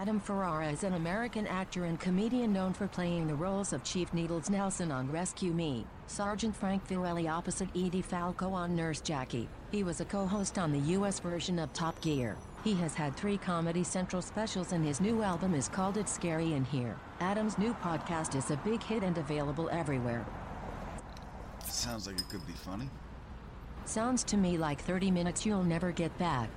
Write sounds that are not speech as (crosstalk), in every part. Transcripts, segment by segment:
Adam Ferrara is an American actor and comedian known for playing the roles of Chief Needles Nelson on Rescue Me, Sergeant Frank Fiorelli opposite Edie Falco on Nurse Jackie. He was a co-host on the U.S. version of Top Gear. He has had three Comedy Central specials and his new album is called It's Scary in Here. Adam's new podcast is a big hit and available everywhere. Sounds like it could be funny. Sounds to me like 30 minutes you'll never get back.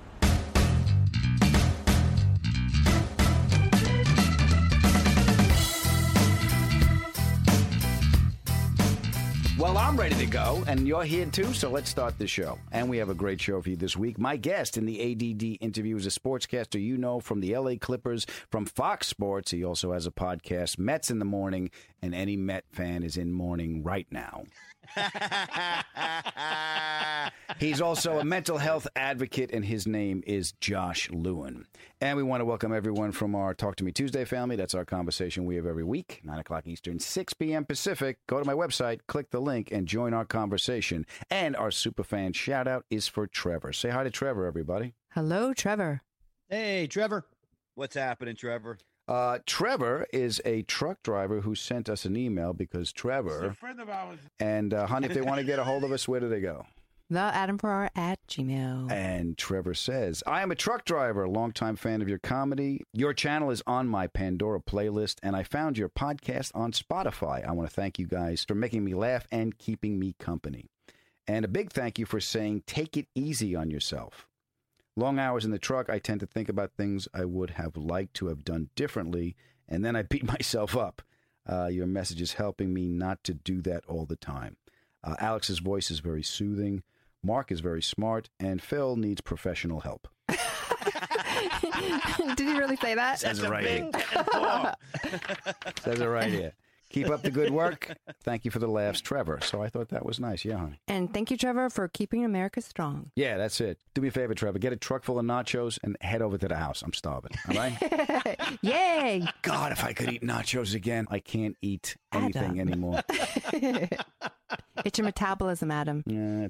Well, I'm ready to go, and you're here too, so let's start the show. And we have a great show for you this week. My guest in the ADD interview is a sportscaster you know from the LA Clippers, from Fox Sports. He also has a podcast, Mets in the Morning, and any Met fan is in mourning right now. (laughs) He's also a mental health advocate, and his name is Josh Lewin. And we want to welcome everyone from our Talk to Me Tuesday family. That's our conversation we have every week, 9 o'clock Eastern, 6 p.m. Pacific. Go to my website, click the link, and join our conversation. And our superfan shout out is for Trevor. Say hi to Trevor, everybody. Hello, Trevor. Hey, Trevor. What's happening, Trevor? Uh, Trevor is a truck driver who sent us an email because Trevor. friend of ours. And, uh, honey, if they want to get a hold of us, where do they go? The Adam Ferrara at Gmail. And Trevor says, I am a truck driver, a longtime fan of your comedy. Your channel is on my Pandora playlist, and I found your podcast on Spotify. I want to thank you guys for making me laugh and keeping me company. And a big thank you for saying, take it easy on yourself. Long hours in the truck, I tend to think about things I would have liked to have done differently, and then I beat (laughs) myself up. Uh, your message is helping me not to do that all the time. Uh, Alex's voice is very soothing. Marc is very smart, and Phil needs professional help. (laughs) Did he really say that? Says it right here. (laughs) Says it right here. Keep up the good work. (laughs) Thank you for the laughs, Trevor. So I thought that was nice. Yeah, honey. And thank you, Trevor, for keeping America strong. Yeah, that's it. Do me a favor, Trevor. Get a truck full of nachos and head over to the house. I'm starving. All right? (laughs) Yay! God, if I could eat nachos again, I can't eat anything anymore. (laughs) it's your metabolism, Adam. Yeah.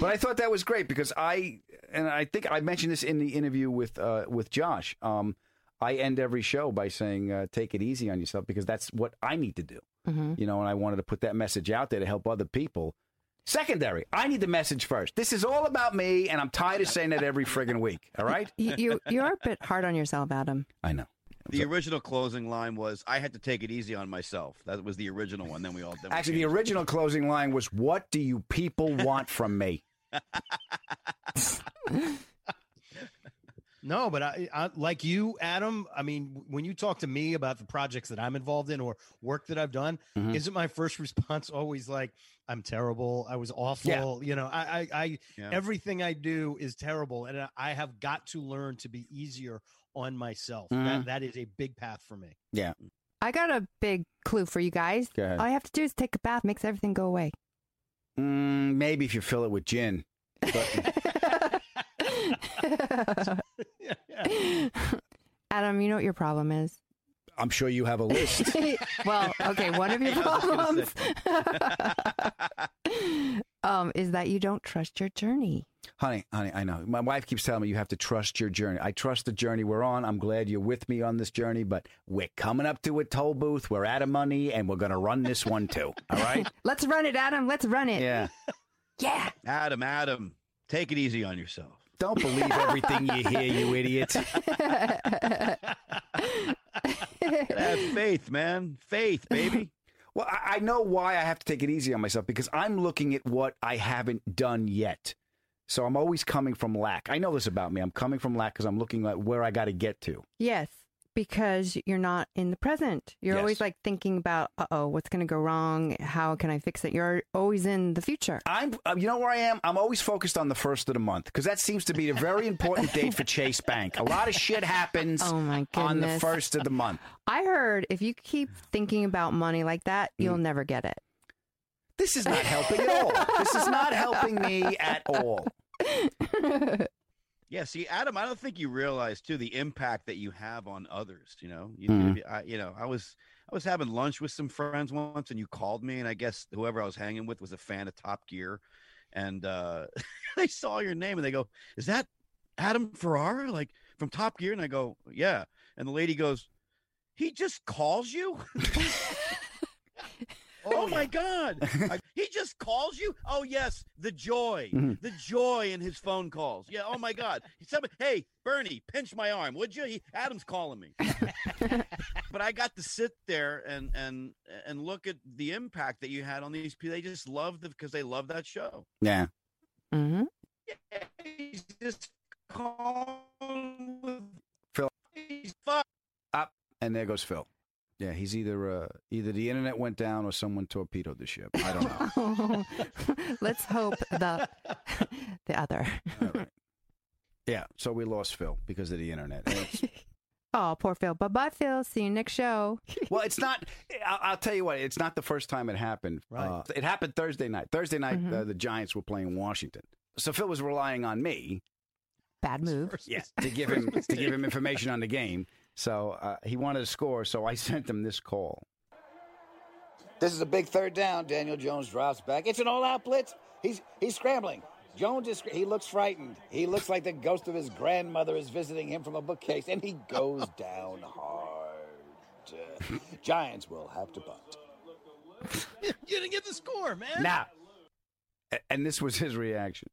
but I thought that was great because I and I think I mentioned this in the interview with uh, with Josh. Um, I end every show by saying, uh, "Take it easy on yourself," because that's what I need to do. Mhm. you know, and I wanted to put that message out there to help other people. Secondary, I need the message first. This is all about me, and I'm tired of saying that every friggin' week. All right? (laughs) You, you you're a bit hard on yourself, Adam. I know. The original closing line was, "I had to take it easy on myself." That was the original one. Then we all then we Actually, the original closing line was, "What do you people want from me?" (laughs) No, but I, I like you, Adam. I mean, when you talk to me about the projects that I'm involved in or work that I've done, Mhm. isn't my first (laughs) response always like, "I'm terrible. I was awful." You know, I, I, I Yeah. everything I do is terrible, and I have got to learn to be easier on myself. Mhm. That that is a big path for me. Yeah. I got a big clue for you guys. Go ahead. All you have to do is take a bath, makes everything go away. Mm, maybe if you fill it with gin. But (laughs) (laughs) (laughs) Adam, you know what your problem is? I'm sure you have a list. (laughs) well, okay, one of your Yeah, (laughs) I was problems um, is that you don't trust your journey. honey, honey, I know. My wife keeps telling me you have to trust your journey. I trust the journey we're on. I'm glad you're with me on this journey, but we're coming up to a toll booth. We're out of money, and we're going to run this one too. All right? Let's run it, Adam. Let's run it. Yeah. Yeah. Adam, Adam, take it easy on yourself. Don't believe everything you hear, you idiot. (laughs) Have faith, man. Faith, baby. Well, I, I know why I have to take it easy on myself because I'm looking at what I haven't done yet. So I'm always coming from lack. I know this about me. I'm coming from lack because I'm looking at where I got to get to. Yes, because you're not in the present. You're Yes. always like thinking about, uh oh, what's going to go wrong? How can I fix it? You're always in the future. I'm, uh, you know where I am? I'm always focused on the first of the month because that seems to be a very important date for Chase Bank. A lot of shit happens (laughs) Oh my on the first of the month. I heard if you keep thinking about money like that, Mm. you'll never get it. This is not helping at all. This is not helping me at all. (laughs) Yeah, see, Adam, I don't think you realize too the impact that you have on others. You know, you, Mhm. I, you know, I was I was having lunch with some friends once, and you called me, and I guess whoever I was hanging with was a fan of Top Gear, and uh, (laughs) they saw your name, and they go, "Is that Adam Ferrara, like from Top Gear?" And I go, "Yeah," and the lady goes, "He just calls you." (laughs) (laughs) Oh my God! (laughs) I- he just calls you. Oh yes, the joy, Mhm. the joy in his phone calls. Yeah. Oh my God. Somebody, hey Bernie, pinch my arm, would you? He, Adam's calling me. (laughs) but I got to sit there and and and look at the impact that you had on these people. They just loved it because they love that show. Yeah. Mm-hmm. He's just calling with Phil. he's fuck. Up and there goes Phil. Yeah, he's either uh, either the internet went down or someone torpedoed the ship. I don't know. (laughs) Let's hope the (laughs) the other. All right. Yeah, so we lost Phil because of the internet. Oh, (laughs) poor Phil. Bye bye, Phil. See you next show. well, it's not. I'll, I'll tell you what. It's not the first time it happened. Right. Uh, it happened Thursday night. Thursday night, Mhm. uh, the Giants were playing Washington. So Phil was relying on me, Bad move. yes, to give him to give him information on the game. So uh, he wanted to score. So I (laughs) sent him this call. This is a big third down. Daniel Jones drops back. It's an all-out blitz. He's he's scrambling. Jones is he looks frightened. He looks like the ghost of his grandmother is visiting him from a bookcase, and he goes (laughs) down hard. Uh, Giants will have to bunt. (laughs) you didn't get the score, man. Now, and this was his reaction.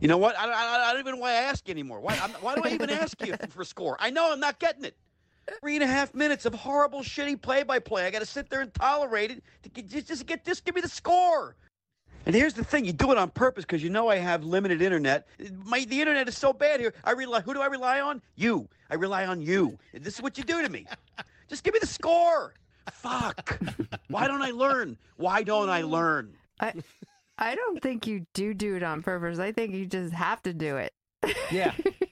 You know what? I, I, I don't even know why I ask anymore. Why, I'm, why do I even ask you for score? I know I'm not getting it. Three and a half minutes of horrible, shitty play-by-play. I got to sit there and tolerate it to get, just, just get just give me the score. And here's the thing: you do it on purpose because you know I have limited internet. My the internet is so bad here. I rely. Who do I rely on? You. I rely on you. This is what you do to me. Just give me the score. Fuck. (laughs) Why don't I learn? Why don't I learn? I I don't think you do do it on purpose. I think you just have to do it. Yeah. (laughs)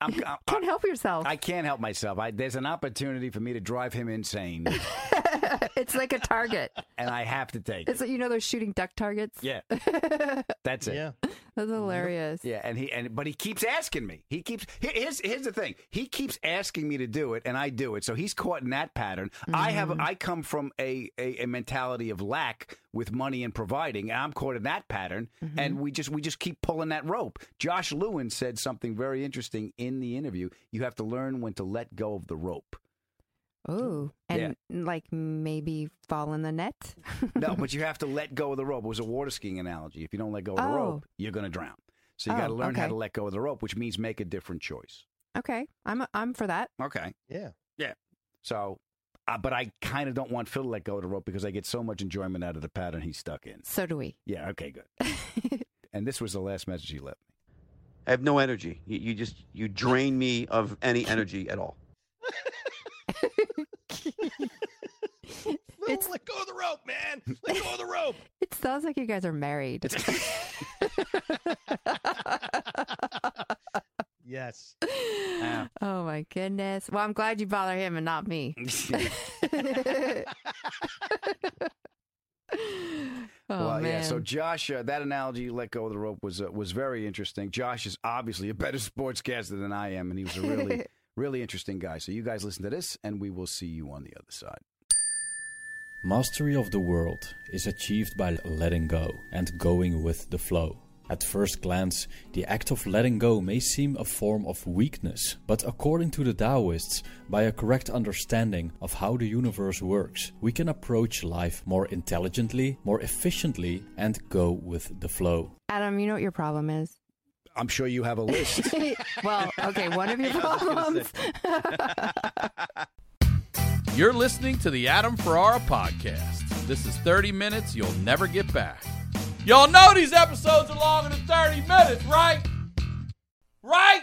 I'm, I'm, Can't help yourself. I can't help myself. I, there's an opportunity for me to drive him insane, (laughs) (laughs) it's like a target. and I have to take it. It's like you know those shooting duck targets. Yeah, (laughs) that's it. Yeah. That's hilarious. Yeah, and he and but he keeps asking me. He keeps here- here's here's the thing. He keeps asking me to do it, and I do it. So he's caught in that pattern. I have mm-hmm. I come from a, a a mentality of lack with money and providing, and I'm caught in that pattern. Mm-hmm. And we just we just keep pulling that rope. Josh Lewin said something very interesting in the interview. You have to learn when to let go of the rope. Oh, and like maybe fall in the net. no, but (laughs) you have to let go of the rope. It was a water skiing analogy. If you don't let go of the Oh. rope, you're going to drown. So you got to Oh, learn how to let go of the rope, which means make a different choice. Okay, I'm I'm for that. Okay. Yeah. Yeah. So, uh, but I kind of don't want Phil to let go of the rope because I get so much enjoyment out of the pattern he's stuck in. So do we. Yeah. Okay. Good. (laughs) and this was the last message he left me. I have no energy. You, you just you drain me of any energy at all. Phil, let go of the rope, man. Let go of the rope. (laughs) It sounds like you guys are married. (laughs) Yes. Oh my goodness. Well, I'm glad you bother him and not me. (laughs) Oh well, man. yeah. So Josh, uh, that analogy, let go of the rope, was uh, was very interesting. Josh is obviously a better sportscaster than I am, and he was a really, really interesting guy. So you guys listen to this, and we will see you on the other side. Mastery of the world is achieved by letting go and going with the flow. At first glance, the act of letting go may seem a form of weakness, but according to the Taoists, by a correct understanding of how the universe works, we can approach life more intelligently, more efficiently, and go with the flow. Adam, you know what your problem is? I'm sure you have a list. (laughs) well, okay, one of your (laughs) problems. (laughs) You're listening to the Adam Ferrara podcast. This is 30 minutes you'll never get back. Y'all know these episodes are longer than 30 minutes, right? Right?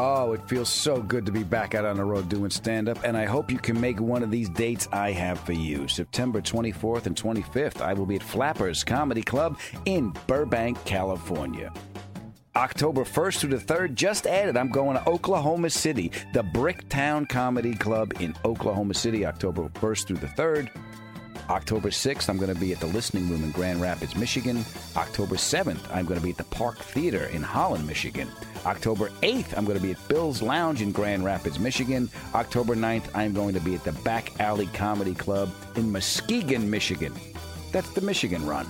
Oh, it feels so good to be back out on the road doing stand up, and I hope you can make one of these dates I have for you. September 24th and 25th, I will be at Flappers Comedy Club in Burbank, California. October 1st through the 3rd, just added, I'm going to Oklahoma City, the Bricktown Comedy Club in Oklahoma City, October 1st through the 3rd. October 6th, I'm going to be at the Listening Room in Grand Rapids, Michigan. October 7th, I'm going to be at the Park Theater in Holland, Michigan. October 8th, I'm going to be at Bill's Lounge in Grand Rapids, Michigan. October 9th, I'm going to be at the Back Alley Comedy Club in Muskegon, Michigan. That's the Michigan run.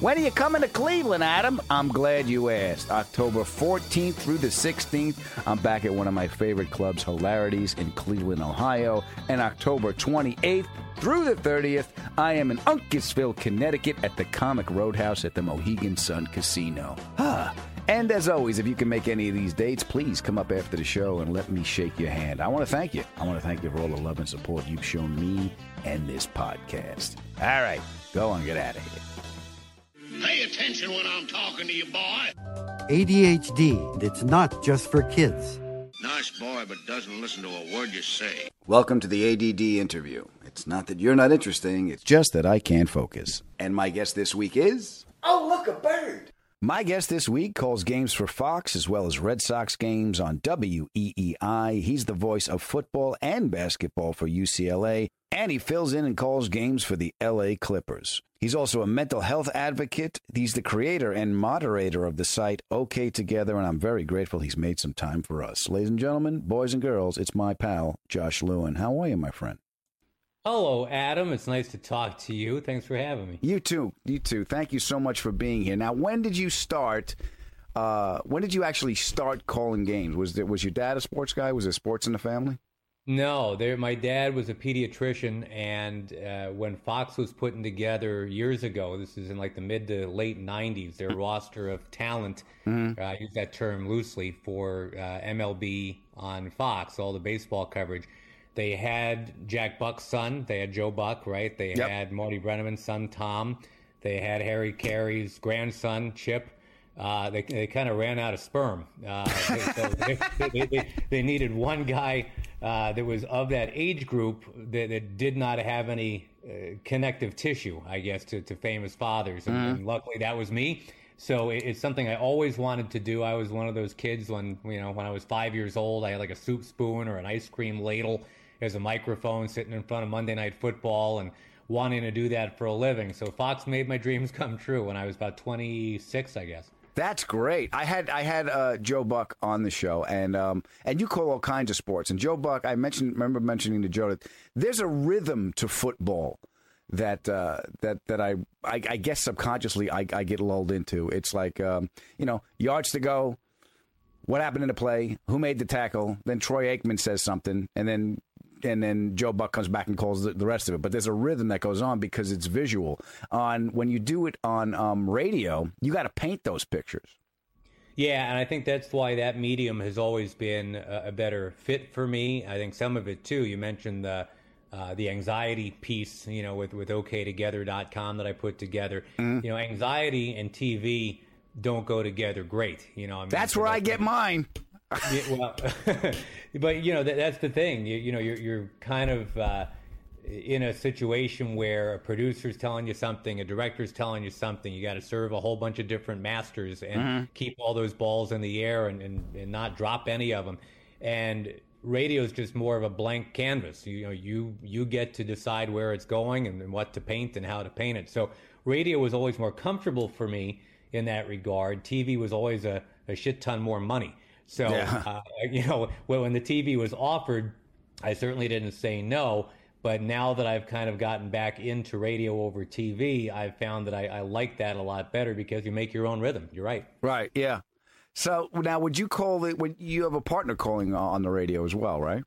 When are you coming to Cleveland, Adam? I'm glad you asked. October 14th through the 16th, I'm back at one of my favorite clubs, Hilarities, in Cleveland, Ohio. And October 28th through the 30th, I am in Uncasville, Connecticut at the Comix Roadhouse at the Mohegan Sun Casino. Ah. And as always, if you can make any of these dates, please come up after the show and let me shake your hand. I want to thank you. I want to thank you for all the love and support you've shown me and this podcast. All right, go on, get out of here. Pay attention when I'm talking to you, boy. ADHD, it's not just for kids. Nice boy, but doesn't listen to a word you say. Welcome to the ADD interview. It's not that you're not interesting, it's just that I can't focus. And my guest this week is. Oh, look, a bird. My guest this week calls games for Fox as well as Red Sox games on WEEI. He's the voice of football and basketball for UCLA. And he fills in and calls games for the LA Clippers. He's also a mental health advocate. He's the creator and moderator of the site OK Together, and I'm very grateful he's made some time for us. Ladies and gentlemen, boys and girls, it's my pal, Josh Lewin. How are you, my friend? Hello, Adam. It's nice to talk to you. Thanks for having me. You too. You too. Thank you so much for being here. Now, when did you start? Uh, when did you actually start calling games? Was there, was your dad a sports guy? Was there sports in the family? No, there. My dad was a pediatrician, and uh, when Fox was putting together years ago, this is in like the mid to late '90s, their roster of talent. Mm-hmm. Uh, I use that term loosely for uh, MLB on Fox, all the baseball coverage. They had Jack Buck's son. They had Joe Buck, right? They Yep. had Marty Brennaman's son, Tom. They had Harry Caray's grandson, Chip. Uh, they they kind of ran out of sperm. Uh, they, so (laughs) they, they, they, they needed one guy uh, that was of that age group that, that did not have any uh, connective tissue, I guess, to, to famous fathers. And, Mhm. and luckily, that was me. So it, it's something I always wanted to do. I was one of those kids when you know when I was five years old. I had like a soup spoon or an ice cream ladle as a microphone sitting in front of Monday Night Football and wanting to do that for a living. So Fox made my dreams come true when I was about 26, I guess. That's great. I had I had uh, Joe Buck on the show, and um, and you call all kinds of sports. And Joe Buck, I mentioned, remember mentioning to Joe that there's a rhythm to football that uh, that that I, I I guess subconsciously I, I get lulled into. It's like um, you know yards to go, what happened in the play, who made the tackle, then Troy Aikman says something, and then and then Joe Buck comes back and calls the, the rest of it. But there's a rhythm that goes on because it's visual. On when you do it on um, radio, you got to paint those pictures. Yeah, and I think that's why that medium has always been a, a better fit for me. I think some of it too. You mentioned the uh, the anxiety piece, you know, with with OKTogether.com that I put together. Mm-hmm. You know, anxiety and TV don't go together great. You know, I mean, That's where I get mine. Yeah, well, (laughs) but you know that, that's the thing. You, you know, you're you're kind of uh, in a situation where a producer's telling you something, a director's telling you something. You got to serve a whole bunch of different masters and Mhm. keep all those balls in the air and, and, and not drop any of them. And radio is just more of a blank canvas. You know, you you get to decide where it's going and, and what to paint and how to paint it. So radio was always more comfortable for me in that regard. TV was always a, a shit ton more money. So Yeah. (laughs) uh, you know, when, when the TV was offered, I certainly didn't say no. But now that I've kind of gotten back into radio over TV, I've found that I, I like that a lot better because you make your own rhythm. You're right. Right. Yeah. So now, would you call it? Would you have a partner calling on the radio as well? Right.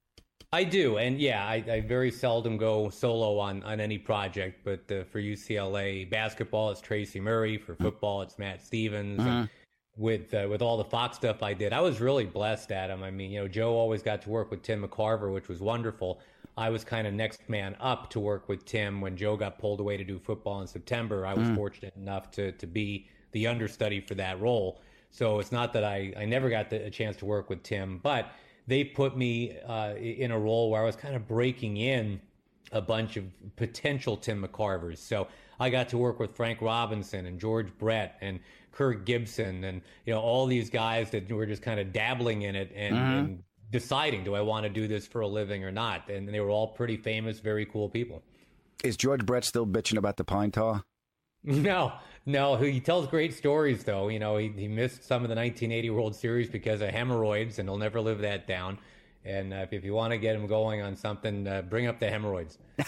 I do, and yeah, I, I very seldom go solo on, on any project. But uh, for UCLA basketball, it's Tracy Murray. For football, it's Matt Stevens. And with uh, with all the Fox stuff I did, I was really blessed, Adam. I mean, you know, Joe always got to work with Tim McCarver, which was wonderful. I was kind of next man up to work with Tim when Joe got pulled away to do football in September. I was Mm. fortunate enough to to be the understudy for that role. So it's not that I, I never got the, a chance to work with Tim, but they put me uh, in a role where I was kind of breaking in a bunch of potential Tim McCarvers. So I got to work with Frank Robinson and George Brett and Kirk Gibson and you know all these guys that were just kind of dabbling in it and, Mhm. and deciding do I want to do this for a living or not. And they were all pretty famous, very cool people. Is George Brett still bitching about the pine tar? No, no. He tells great stories, though. You know, he, he missed some of the 1980 World Series because of hemorrhoids, and he'll never live that down. And uh, if, if you want to get him going on something, uh, bring up the hemorrhoids. (laughs)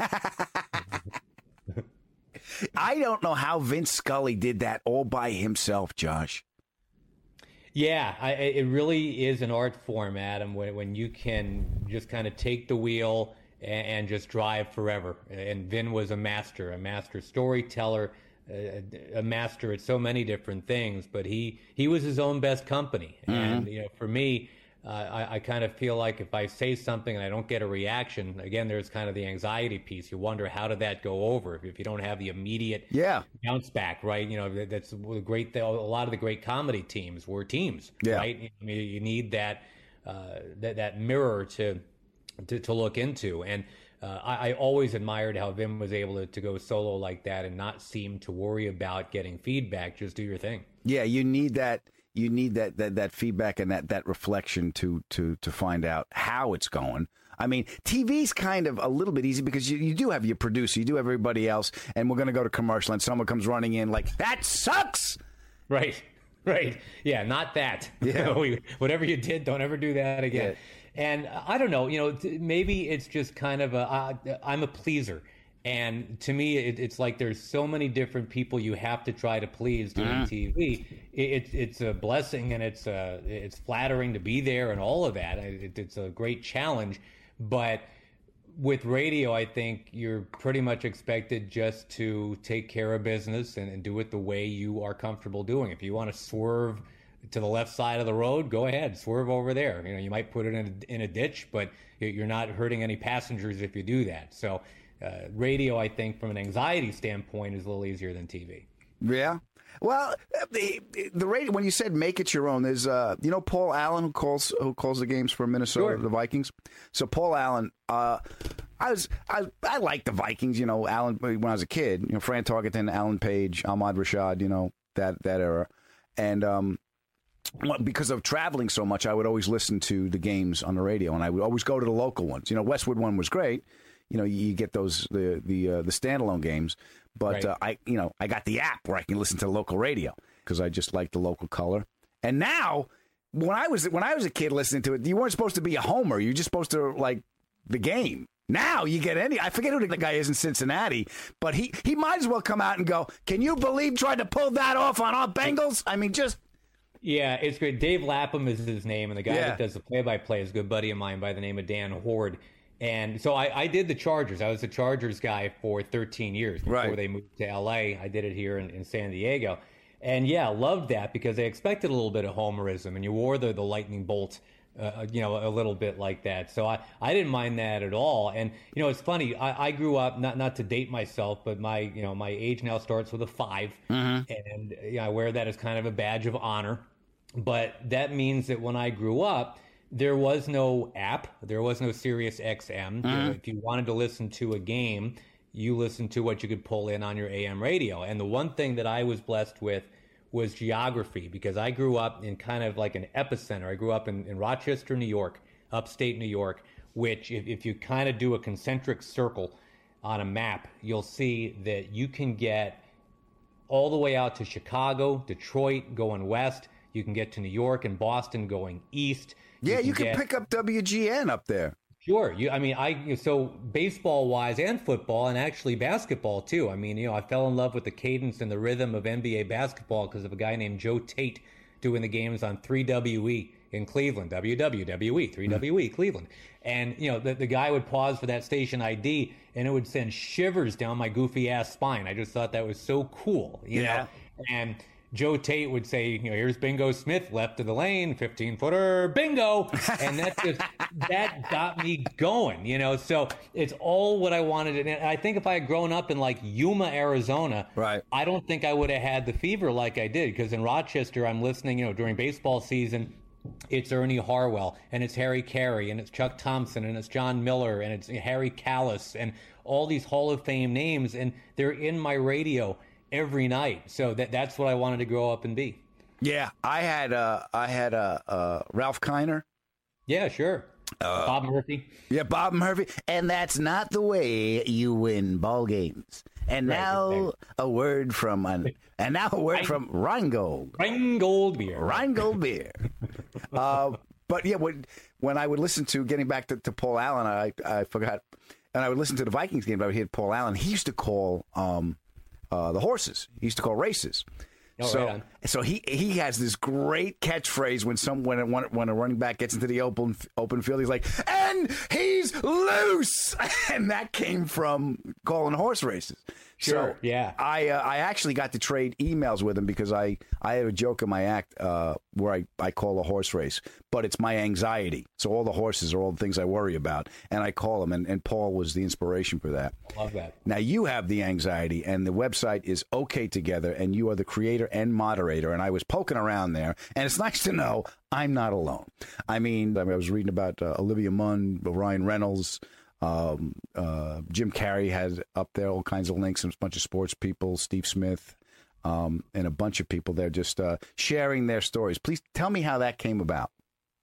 I don't know how Vin Scully did that all by himself, Josh. Yeah, I, it really is an art form, Adam, when, when you can just kind of take the wheel and, and just drive forever. And Vin was a master, a master storyteller, a, a master at so many different things. But he he was his own best company, and mm-hmm. you know, for me. Uh, I, I kind of feel like if I say something and I don't get a reaction, again, there's kind of the anxiety piece. You wonder how did that go over if, if you don't have the immediate Yeah. bounce back, right? You know, that- that's the great. A lot of the great comedy teams were teams, Yeah. right? I mean, you need that uh, that that mirror to to, to look into, and uh, I, I always admired how Vin was able to, to go solo like that and not seem to worry about getting feedback. Just do your thing. Yeah, you need that. You need that that, that feedback and that, that reflection to to to find out how it's going. I mean, TV's kind of a little bit easy because you, you do have your producer, you do have everybody else, and we're going to go to commercial, and someone comes running in like, that sucks. Right. (laughs) Right. Yeah, not that. (laughs) Yeah. Whatever you did, don't ever do that again. And I don't know, you know, maybe it's just kind of a, uh, I'm a pleaser. And to me, it, it's like there's so many different people you have to try to please doing Mhm. TV. It, it's it's a blessing and it's uh, it's flattering to be there and all of that. It, it's a great challenge, but with radio, I think you're pretty much expected just to take care of business and, and do it the way you are comfortable doing. If you want to swerve to the left side of the road, go ahead, swerve over there. You know, you might put it in a, in a ditch, but you're not hurting any passengers if you do that. So, uh, radio, I think, from an anxiety standpoint, is a little easier than TV. Yeah. Well, the the radio when you said make it your own, there's uh you know Paul Allen who calls who calls the games for Minnesota Sure. the Vikings. So Paul Allen, uh, I was I I like the Vikings. You know, Allen when I was a kid. You know, Fran Tarkenton, Alan Page, Ahmad Rashad. You know that that era, and um. Because of traveling so much, I would always listen to the games on the radio, and I would always go to the local ones. You know, Westwood one was great. You know, you get those the the uh, the standalone games, but Right. uh, I you know I got the app where I can listen to local radio because I just like the local color. And now, when I was when I was a kid listening to it, you weren't supposed to be a homer. You're just supposed to like the game. Now you get any. I forget who the guy is in Cincinnati, but he he might as well come out and go. Can you believe tried to pull that off on our Bengals? I mean, just Yeah, it's great. Dave Lapham is his name, and the guy Yeah. that does the play-by-play is a good buddy of mine by the name of Dan Hoard. And so I, I did the Chargers. I was the Chargers guy for 13 years before Right. they moved to LA. I did it here in, in San Diego, and yeah, loved that because they expected a little bit of homerism, and you wore the the lightning bolt. Uh, you know, a little bit like that. So I, I didn't mind that at all. And you know, it's funny. I, I grew up not not to date myself, but my you know my age now starts with a 5 and you know, I wear that as kind of a badge of honor. But that means that when I grew up, there was no app, there was no Sirius XM. Mhm. if you wanted to listen to a game, you listened to what you could pull in on your AM radio. And the one thing that I was blessed with was geography because I grew up in kind of like an epicenter. I grew up in, in Rochester, New York, upstate New York, which, if, if you kind of do a concentric circle on a map, you'll see that you can get all the way out to Chicago, Detroit, going west. You can get to New York and Boston going east. yeah, you can get- pick up WGN up there. Sure. You, I mean, I so baseball wise and football and actually basketball too. I mean, you know, I fell in love with the cadence and the rhythm of NBA basketball because of a guy named Joe Tait doing the games on 3WE in Cleveland, WWWE, 3WE mm-hmm. Cleveland. And, you know, the, the guy would pause for that station ID and it would send shivers down my goofy ass spine. I just thought that was so cool, you Yeah. know? And Joe Tait would say, you know, here's Bingo Smith left of the lane, 15 footer, bingo. And that just, (laughs) that got me going, you know? So it's all what I wanted. And I think if I had grown up in like Yuma, Arizona, right. I don't think I would have had the fever like I did. Because in Rochester, I'm listening, you know, during baseball season, it's Ernie Harwell and it's Harry Caray and it's Chuck Thompson and it's Jon Miller and it's Harry Kalas and all these Hall of Fame names and they're in my radio every night. So that that's what I wanted to grow up and be. Yeah, I had uh, I had uh, uh, Ralph Kiner. Yeah, sure. Uh, Bob Murphy. Yeah, Bob Murphy. And that's not the way you win ball games. And Right, now a word from an, and now a word from Rheingold. Rheingold beer. Rheingold beer. (laughs) uh, but yeah, when when I would listen to getting back to, to Paul Allen, I I forgot, and I would listen to the Vikings game. But I would hear Paul Allen. He used to call um, uh, the horses. He used to call races. Oh, so right. So he he has this great catchphrase when some when a, when a running back gets into the open open field. He's like, and he's loose, (laughs) and that came from calling horse races. Sure, So yeah. I uh, I actually got to trade emails with him because I, I had a joke in my act uh, where I, I call a horse race, but it's my anxiety. So all the horses are all the things I worry about, and I call them. And, and Paul was the inspiration for that. Love that. Now you have the anxiety, and the website is okay together, and you are the creator and moderator. And I was poking around there, and it's (laughs) nice to know I'm not alone. I mean, I, mean, I was reading about uh, Olivia Munn, Ryan Reynolds. Um, uh, Jim Carrey had up there all kinds of links, and a bunch of sports people, Steve Smith, um, and a bunch of people there just uh, sharing their stories. Please tell me how that came about.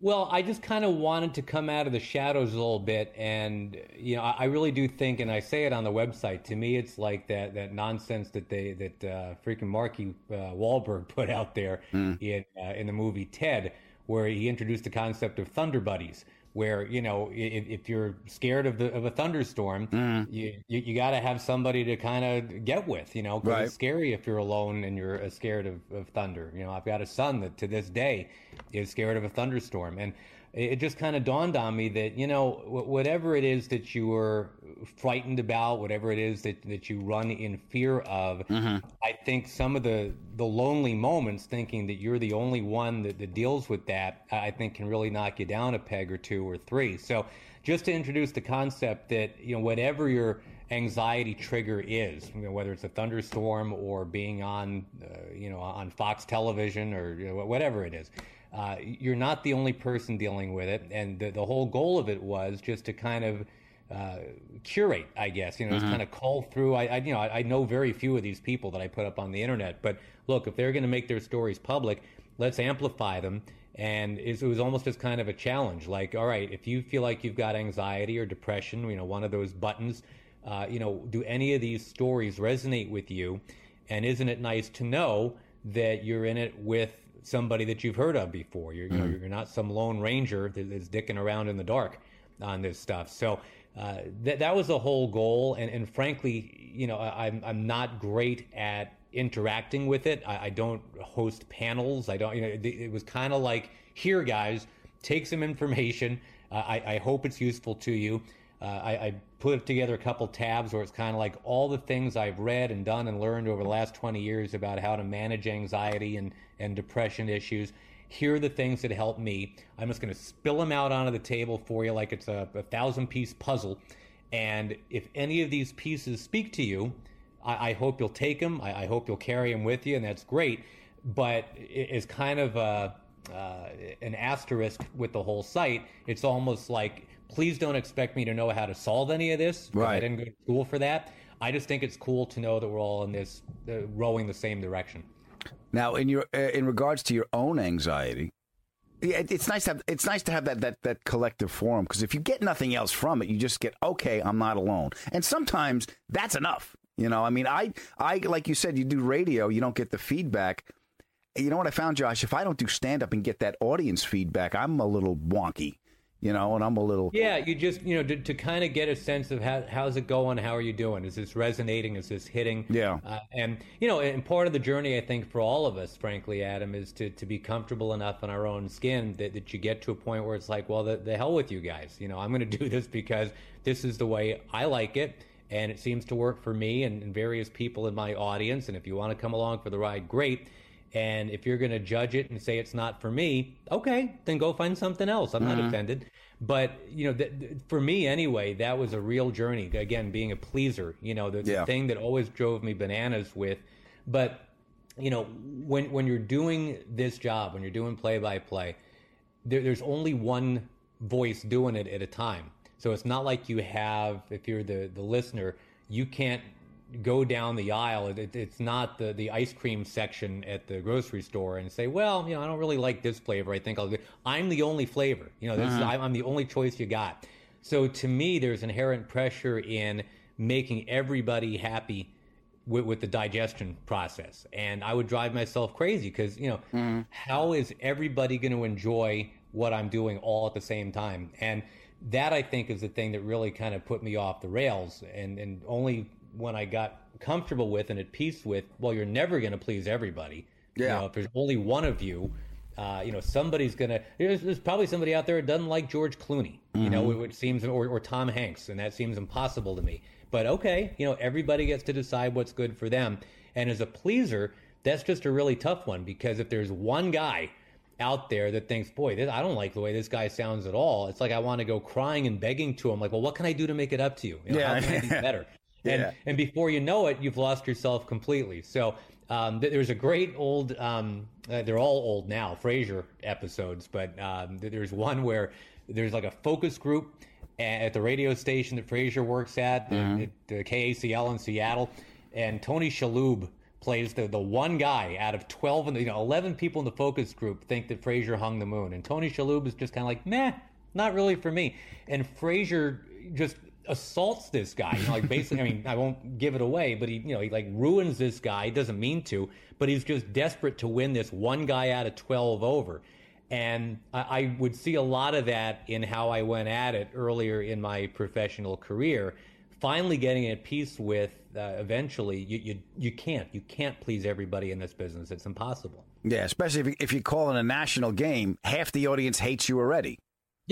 Well, I just kind of wanted to come out of the shadows a little bit, and you know, I, I really do think, and I say it on the website. To me, it's like that that nonsense that they that uh, freaking Marky uh, Wahlberg (laughs) put out there Hmm. in uh, in the movie Ted, where he introduced the concept of thunder buddies. Where you know, if, if you're scared of the of a thunderstorm, Hmm. you you, you got to have somebody to kind of get with. You know, 'cause Right. it's scary if you're alone and you're uh, scared of, of thunder. You know, I've got a son that to this day is scared of a thunderstorm, and it just kind of dawned on me that you know whatever it is that you are frightened about, whatever it is that, that you run in fear of, I think some of the the lonely moments, thinking that you're the only one that, that deals with that, I I think can really knock you down a peg or two or three. So just to introduce the concept that you know whatever your anxiety trigger is, you know, whether it's a thunderstorm or being on, uh, you know, on Fox television or you know, whatever it is, uh, you're not the only person dealing with it. And the, the whole goal of it was just to kind of uh, curate, I guess, you know, just Mhm. kind of call through. I, I you know, I, I know very few of these people that I put up on the internet, but look, if they're going to make their stories public, let's amplify them. And it was almost just kind of a challenge. Like, all right, if you feel like you've got anxiety or depression, you know, one of those buttons, uh, you know, do any of these stories resonate with you? And isn't it nice to know that you're in it with somebody that you've heard of before? You're, you know, Mhm. you're not some lone ranger that is dicking around in the dark on this stuff. So uh, that that was the whole goal. And, and frankly, you know, I, I'm I'm not great at interacting with it. I, I don't host panels. I don't. You know, it, it was kind of like here, guys, take some information. Uh, I, I hope it's useful to you. Uh, I, I put together a couple tabs where it's kind of like all the things I've read and done and learned over the last 20 years about how to manage anxiety and, and depression issues. Here are the things that help me. I'm just going to spill them out onto the table for you like it's a, a thousand piece puzzle. And if any of these pieces speak to you, I, I hope you'll take them. I, I hope you'll carry them with you, and that's great. But it- it's kind of a, uh, an asterisk with the whole site. It's almost like, please don't expect me to know how to solve any of this. 'cause I Right. didn't go to school for that. I just think it's cool to know that we're all in this, uh, rowing the same direction. Now, in your uh, in regards to your own anxiety, yeah, it- it's nice to have it's nice to have that that that collective forum because if you get nothing else from it, you just get okay, I'm not alone, and sometimes that's enough. You know, I mean, I I like you said, you do radio, you don't get the feedback. You know what I found, Josh? If I don't do stand up and get that audience feedback, I'm a little wonky. You know, and I'm a little Yeah, you just you know to, to kind of get a sense of how how's it going, how are you doing? Is this resonating? Is this hitting? Yeah. Uh, and you know, and part of the journey, I think, for all of us, frankly, Adam, is to to be comfortable enough in our own skin that, that you get to a point where it's like, well, the, the hell with you guys. You know, I'm going (laughs) to do this because this is the way I like it, and it seems to work for me and, and various people in my audience. And if you want to come along for the ride, great. And if you're going to judge it and say it's not for me, okay, then go find something else. I'm Mhm. not offended. But, you know, th- th- for me anyway, that was a real journey. Again, being a pleaser, you know, the, the thing that always drove me bananas with. But, you know, when, when you're doing this job, when you're doing play by play, there's only one voice doing it at a time. So it's not like you have, if you're the, the listener, you can't go down the aisle. It, it- it's not the, the ice cream section at the grocery store and say, well, you know, I don't really like this flavor. I think I'll. do-" I'm the only flavor. You know, this is, Mhm. I'm, the only choice you got. So to me, there's inherent pressure in making everybody happy with, with the digestion process. And I would drive myself crazy because, you know, how is everybody going to enjoy what I'm doing all at the same time? And that I think is the thing that really kind of put me off the rails. And, and only when I got comfortable with and at peace with, well, you're never going to please everybody. You Yeah. know, if there's only one of you, uh, you know, somebody's gonna. There's, there's probably somebody out there that doesn't like George Clooney. You know, Mhm. which seems or, or Tom Hanks, and that seems impossible to me. But okay, you know, everybody gets to decide what's good for them. And as a pleaser, that's just a really tough one because if there's one guy out there that thinks, boy, this, I don't like the way this guy sounds at all. It's like I want to go crying and begging to him, like, well, what can I do to make it up to you? You know, Yeah. how can I be (laughs) better? And Yeah. and before you know it, you've lost yourself completely. So um, there's a great old, um, uh, they're all old now, Frasier episodes, but um, there's one where there's like a focus group at the radio station that Frasier works at, the- Mhm. at the KACL in Seattle, and Tony Shalhoub plays the, the one guy out of 12 and you know 11 people in the focus group think that Frasier hung the moon and Tony Shalhoub is just kind of like meh not really for me and Frasier just assaults this guy. You know like basically I mean I won't give it away but he you know he like ruins this guy. He doesn't mean to but he's just desperate to win this one guy out of 12 over. And I, I would see a lot of that in how I went at it earlier in my professional career. Finally getting at peace with uh, eventually you, you you can't. You can't please everybody in this business. It's impossible. Yeah, especially if you, if you call in a national game, half the audience hates you already.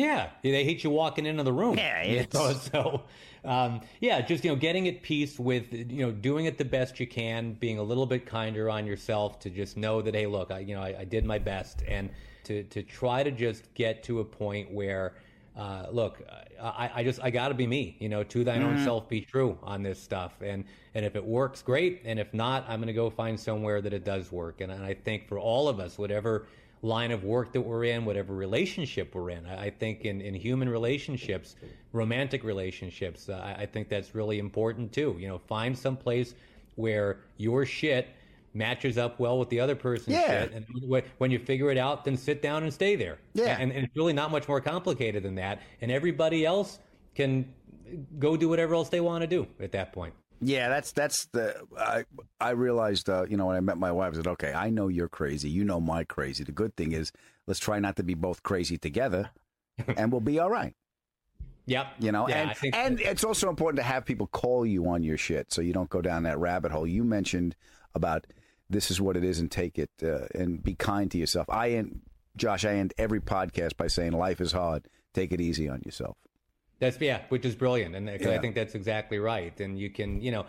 Yeah they hate you walking into the room Yeah, (laughs) it's- know, so um, yeah just you know getting at peace with you know doing it the best you can being a little bit kinder on yourself to just know that hey look I you know I, I did my best and to to try to just get to a point where uh, look, I, I just I got to be me. You know, to thine own Mm-hmm. Mhm. self be true on this stuff. And and if it works, great. And if not, I'm going to go find somewhere that it does work. And, and I think for all of us, whatever line of work that we're in, whatever relationship we're in, I, I think in, in human relationships, romantic relationships, uh, I, I think that's really important too. You know, find some place where your shit matches up well with the other person's Yeah. shit. And when you figure it out, then sit down and stay there. Yeah. And, and it's really not much more complicated than that. And everybody else can go do whatever else they want to do at that point. Yeah, that's that's the I I realized uh, you know when I met my wife I said okay I know you're crazy. You know my crazy. The good thing is let's try not to be both crazy together and we'll be all right. (laughs) Yep. you know Yeah, and and it's also important to have people call you on your shit so you don't go down that rabbit hole. You mentioned about this is what it is and take it uh, and be kind to yourself. I end Josh I end every podcast by saying life is hard. Take it easy on yourself That's yeah, which is brilliant, and 'cause I think that's exactly right. And you can, you know,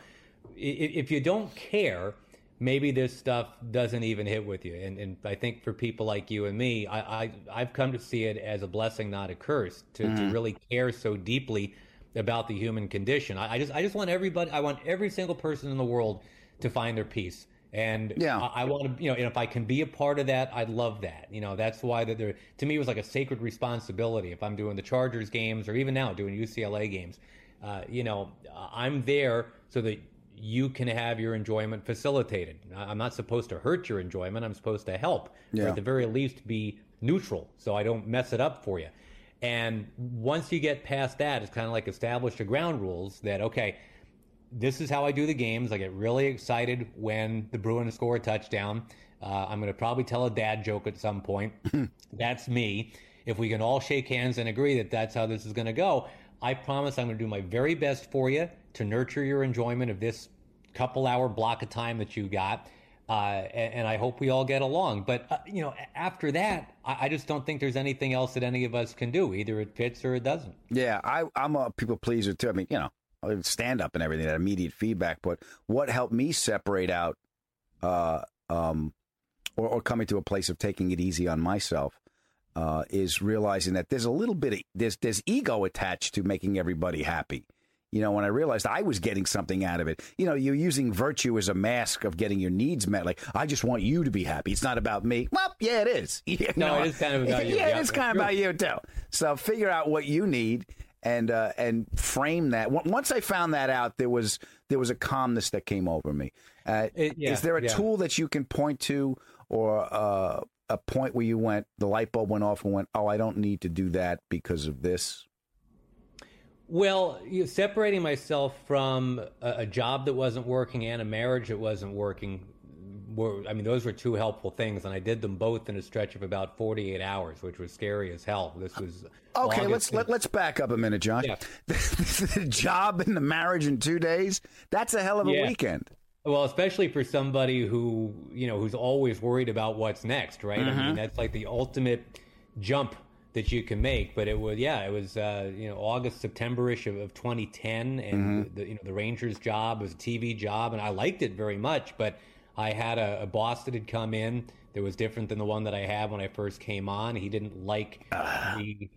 if you don't care, maybe this stuff doesn't even hit with you. And, and I think for people like you and me, I, I I've come to see it as a blessing, not a curse, to, to Mhm. really care so deeply about the human condition. I, I just I just want everybody, I want every single person in the world to find their peace. And Yeah. I, I want to, you know, and if I can be a part of that, I'd love that. You know, that's why that there, to me, it was like a sacred responsibility. If I'm doing the Chargers games or even now doing UCLA games, uh, you know, I'm there so that you can have your enjoyment facilitated. I- I'm not supposed to hurt your enjoyment. I'm supposed to help, or at the very least, be neutral so I don't mess it up for you. And once you get past that, it's kind of like establish the ground rules that, okay, this is how I do the games. I get really excited when the Bruins score a touchdown. Uh, I'm going to probably tell a dad joke at some point. (clears throat) that's me. If we can all shake hands and agree that that's how this is going to go, I promise I'm going to do my very best for you to nurture your enjoyment of this couple hour block of time that you got. Uh, and, and I hope we all get along. But, uh, you know, after that, I, I just don't think there's anything else that any of us can do. Either it fits or it doesn't. Yeah, I, I'm a people pleaser too. I mean, you know, stand up and everything, that immediate feedback. But what helped me separate out, uh, um, or, or coming to a place of taking it easy on myself, uh, is realizing that there's a little bit of there's there's ego attached to making everybody happy. You know, when I realized I was getting something out of it, you know, you're using virtue as a mask of getting your needs met. Like, I just want you to be happy. It's not about me. Well, yeah, it is. (laughs) You No, know? it is kind of about (laughs) you. Yeah, Yeah, it's kind of about you too. So figure out what you need and uh, and frame that. Once- Once I found that out, there was there was a calmness that came over me. Uh, It- yeah, is there a yeah. tool that you can point to, or uh, a point where you went, the light bulb went off and went, oh, I don't need to do that because of this? Well, you separating myself from a, a job that wasn't working and a marriage that wasn't working were, I mean, those were two helpful things, and I did them both in a stretch of about 48 hours, which was scary as hell. This was Okay, let's let, let's back up a minute, Josh. (laughs) the job and the marriage in two days. That's a hell of a Yeah. weekend. Well, especially for somebody who you know who's always worried about what's next, right? I Mhm. mean, that's like the ultimate jump that you can make. But it was, yeah, it was uh, you know August, September-ish of, of 2010, and Mhm. the you know the Rangers job was a TV job, and I liked it very much. But I had a, a boss that had come in that was different than the one that I had when I first came on. He didn't like the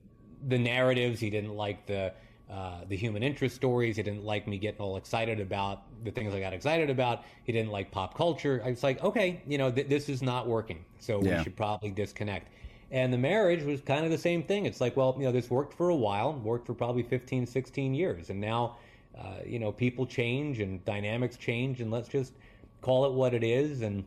the narratives. He didn't like the uh, the human interest stories. He didn't like me getting all excited about the things I got excited about. He didn't like pop culture. I was like, okay, you know, th- this is not working. So Yeah. we should probably disconnect. And the marriage was kind of the same thing. It's like, well, you know, this worked for a while, worked for probably 15, 16 years. And now, uh, you know, people change and dynamics change. And let's just call it what it is and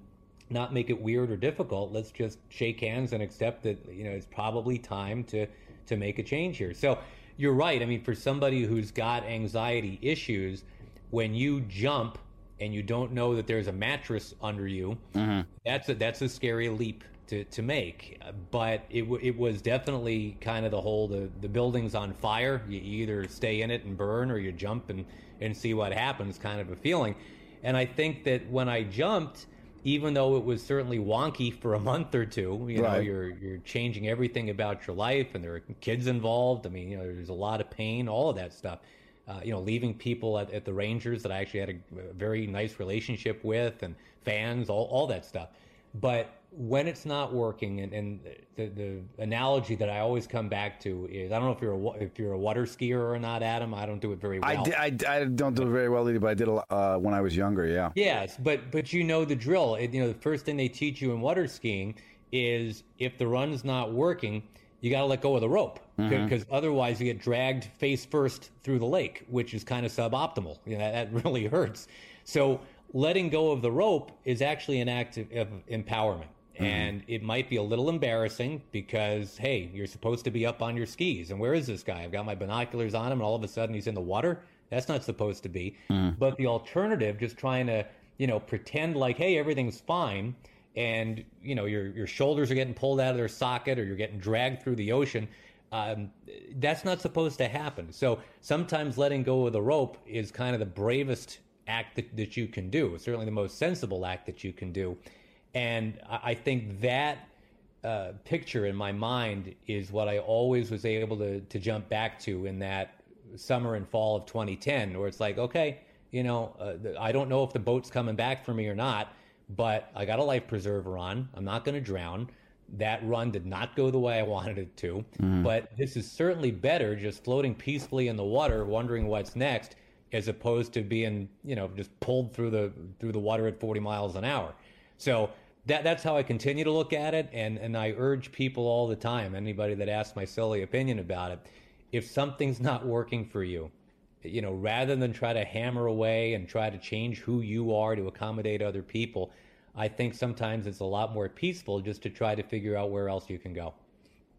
not make it weird or difficult. Let's just shake hands and accept that you know it's probably time to to make a change here. So you're right. I mean, for somebody who's got anxiety issues, when you jump and you don't know that there's a mattress under you, mm-hmm. that's a that's a scary leap to, to make. But it w- it was definitely kind of the whole the the building's on fire. You either stay in it and burn, or you jump and and see what happens. Kind of a feeling. And I think that when I jumped, even though it was certainly wonky for a month or two, you know, you're you're changing everything about your life, and there are kids involved. I mean, you know, there's a lot of pain, all of that stuff. Uh, you know, leaving people at, at the Rangers that I actually had a, a very nice relationship with, and fans, all all that stuff. But when it's not working, and, and the, the analogy that I always come back to is, I don't know if you're a, if you're a water skier or not, Adam. I don't do it very well. I, did, I, I don't do it very well either, but I did a uh, when I was younger. Yeah. Yes, but but you know the drill. It, you know the first thing they teach you in water skiing is if the run's not working, you got to let go of the rope because otherwise you get dragged face first through the lake, which is kind of suboptimal. You know that, that (laughs) really hurts. So letting go of the rope is actually an act of, of empowerment. And it might be a little embarrassing because, hey, you're supposed to be up on your skis. And where is this guy? I've got my binoculars on him, and all of a sudden he's in the water. That's not supposed to be. But the alternative, just trying to, you know, pretend like, hey, everything's fine, and you know your your shoulders are getting pulled out of their socket, or you're getting dragged through the ocean. Um, that's not supposed to happen. So sometimes letting go of the rope is kind of the bravest act that, that you can do. Certainly the most sensible act that you can do. And I, think that uh, picture in my mind is what I always was able to to jump back to in that summer and fall of 2010, where it's like, okay, you know, uh, I don't know if the boat's coming back for me or not, but I got a life preserver on. I'm not going to drown. That run did not go the way I (laughs) wanted it to, Mm. but this is certainly better just floating peacefully in the water, wondering what's next, as opposed to being, you know, just pulled through the through the water at 40 miles an hour. So that that's how I continue to look at it, and and I urge people all the time, anybody that asks my silly opinion about it, if something's not working for you, you know, rather than try to hammer away and try to change who you are to accommodate other people, I think sometimes it's a lot more peaceful just to try to figure out where else you can go.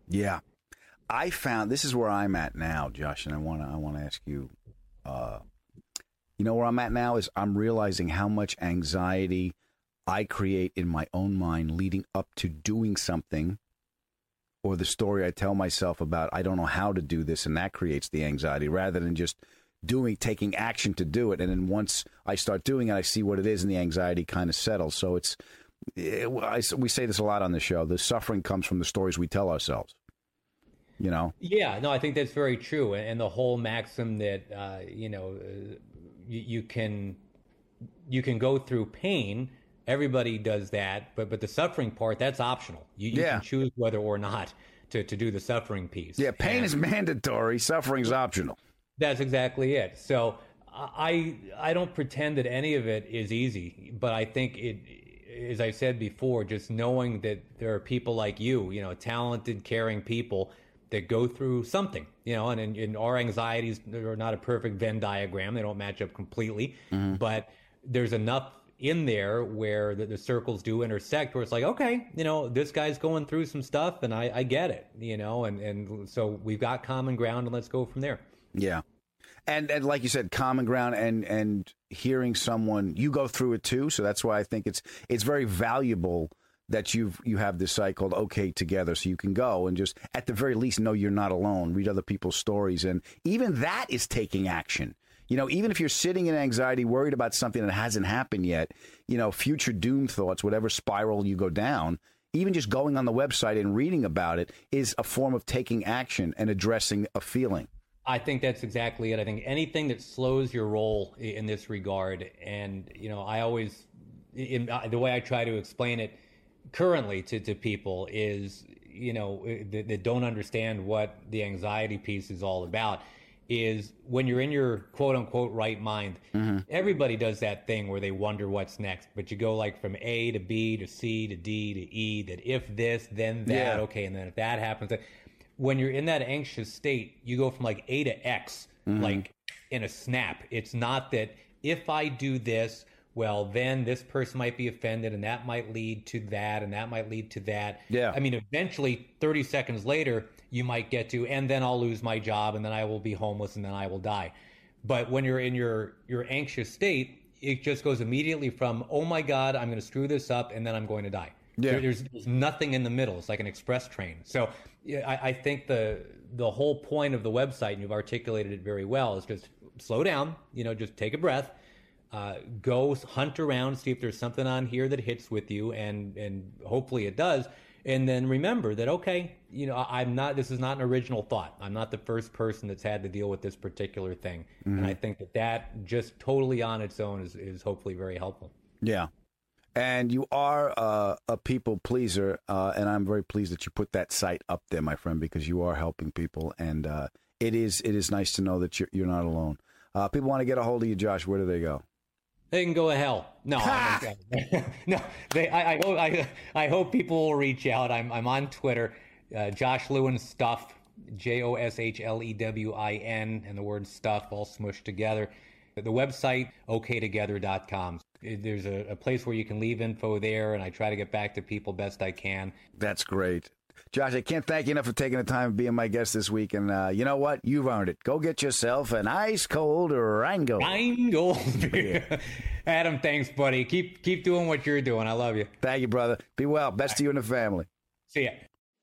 Yeah, I found this is where I'm at now, Josh, and I want to I want to ask you. Uh, you know where I'm at now is I'm realizing how much anxiety I create in my own mind leading up to doing something, or the story I tell myself about I don't know how to do this, and that creates the anxiety rather than just doing taking action to do it and then once i start doing it i see what it is and the anxiety kind of settles so it's it, I, we say this a lot on the show the suffering comes from the stories we tell ourselves you know Yeah, no, I think that's very true, and the whole maxim that uh, you know uh, you, you can you can go through pain. Everybody does that, but but the suffering part that's optional. You, you Yeah. can choose whether or not to, to do the suffering piece. yeah pain And- is mandatory suffering's optional That's exactly it. So I I don't pretend that any of it is easy, but I think it, as I said before, just knowing that there are people like you, you know, talented, caring people that go through something, you know, and, and our anxieties are not a perfect Venn diagram; they don't match up completely, mm-hmm. but there's enough in there where the, the circles do intersect where it's like okay you know this guy's going through some stuff and i, I get it you know and, and so we've got common ground and let's go from there Yeah. And and like you said, common ground and and hearing someone you go through it too. So that's why I think it's it's very valuable that you've you have this site called OK Together, so you can go and just at the very least know you're not alone. Read other people's stories, and even that is taking action. You know, even if you're sitting in anxiety, worried about something that hasn't happened yet, you know, future doom thoughts, whatever spiral you go down, even just going on the website and reading about it is a form of taking action and addressing a feeling. I think that's exactly it. I think anything that slows your roll in this regard, and you know, I always, in, the way I try to explain it currently to, to people is, you know, that don't understand what the anxiety piece is all about. Is when you're in your quote unquote right mind, everybody does that thing where they wonder what's next, but you go like from A to B to C to D to E, that if this, then that, Yeah. okay, and then if that happens, when you're in that anxious state, you go from like A to X, Mhm. like in a snap. It's not that if I do this, well, then this person might be offended and that might lead to that and that might lead to that. Yeah. I mean, eventually, 30 seconds later, you might get to, and then I'll lose my job and then I will be homeless and then I will die. But when you're in your, your anxious state, it just goes immediately from, oh my God, I'm going to screw this up and then I'm going to die. Yeah. There- there's, there's nothing in the middle. It's like an express train. So yeah, I, I think the the whole point of the website, and you've articulated it very well, is just slow down. You know, just take a breath. Uh, go hunt around, see if there's something on here that hits with you, and and hopefully it does. And then remember that okay, you know, I'm not. This is not an original thought. I'm not the first person that's had to deal with this particular thing, and Mhm. I think that that just totally on its own is is hopefully very helpful. Yeah. And you are uh, a people pleaser, uh, and I'm very pleased that you put that site up there, my friend, because you are helping people, and uh, it is it is nice to know that you're, you're not alone. Uh, people want to get a hold of you, Josh. Where do they go? They can go to hell. No, (laughs) no. They, I, I, hope, I, I hope people will reach out. I'm, I'm on Twitter, uh, Josh Lewin Stuff, J O S H L E W I N, and the word stuff all smushed together. The website, okaytogether.com. There's a, a place where you can leave info there, and I try to get back to people best I can. That's great. Josh, I can't thank you enough for taking the time of being my guest this week. And uh, you know what? You've earned it. Go get yourself an ice cold Rheingold. Rheingold beer. (laughs) Adam, thanks, buddy. Keep keep doing what you're doing. I love you. Thank you, brother. Be well. Best to you and the family. See ya.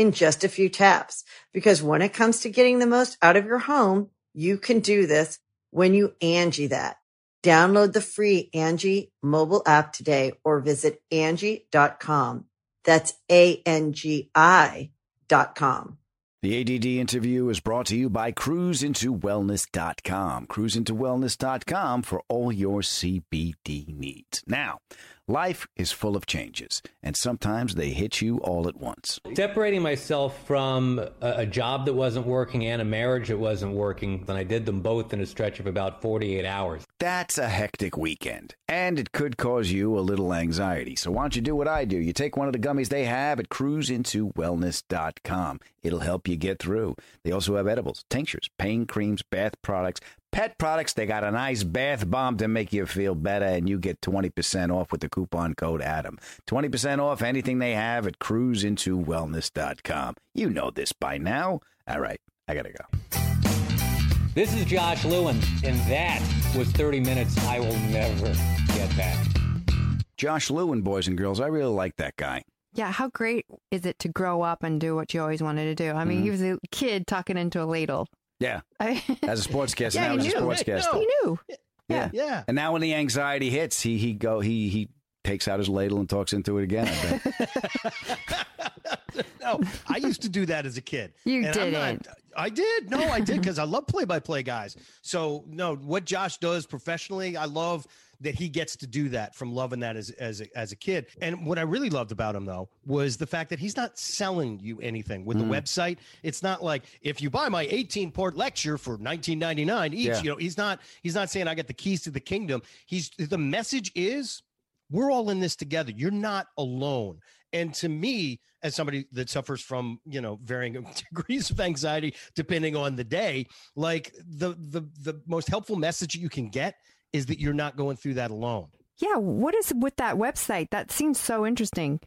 in just a few taps. Because when it comes to getting the most out of your home, you can do this when you Angi that. Download the free Angi mobile app today or visit Angi.com. That's A-N-G-I dot com. The ADD interview is brought to you by cruzintowellness.com. Cruzintowellness.com for all your CBD needs. Now, life is full of changes, and sometimes they hit you all at once. Separating myself from a, a job that wasn't working and a marriage that wasn't working, then I did them both in a stretch of about 48 hours. That's a hectic weekend, and it could cause you a little anxiety. So why don't you do what I do? You take one of the gummies they have at cruzintowellness.com. It'll help you get through. They also have edibles, tinctures, pain creams, bath products, pet products. They got a nice bath bomb to make you feel better, and you get 20% off with the coupon code ADAM. 20% off anything they have at cruzintowellness.com. You know this by now. All right, I got to go. This is Josh Lewin, and that was 30 minutes I will never get back. Josh Lewin, boys and girls, I really like that guy. Yeah, how great is it to grow up and do what you always wanted to do? I mean, Mhm. he was a kid talking into a ladle. Yeah. I, (laughs) As a sportscaster, yeah, now he he's a knew. sportscaster. He knew. Yeah. Yeah. And now when the anxiety hits, he he go he he takes out his ladle and talks into it again. I bet. (laughs) no, I used to do that as a kid. You And I'm not- didn't. I did. No, I did because I love play-by-play guys. So no, what Josh does professionally, I love that he gets to do that from loving that as as a, as a kid. And what I really loved about him though was the fact that he's not selling you anything with Mm. the website. It's not like if you buy my 18 port lecture for 19.99 each, Yeah. you know, he's not he's not saying I got the keys to the kingdom. He's the message is we're all in this together. You're not alone. And to me, as somebody that suffers from, you know, varying (laughs) degrees of anxiety depending on the day, like the the the most helpful message you can get is that you're not going through that alone. Yeah, what is with that website? That seems so interesting.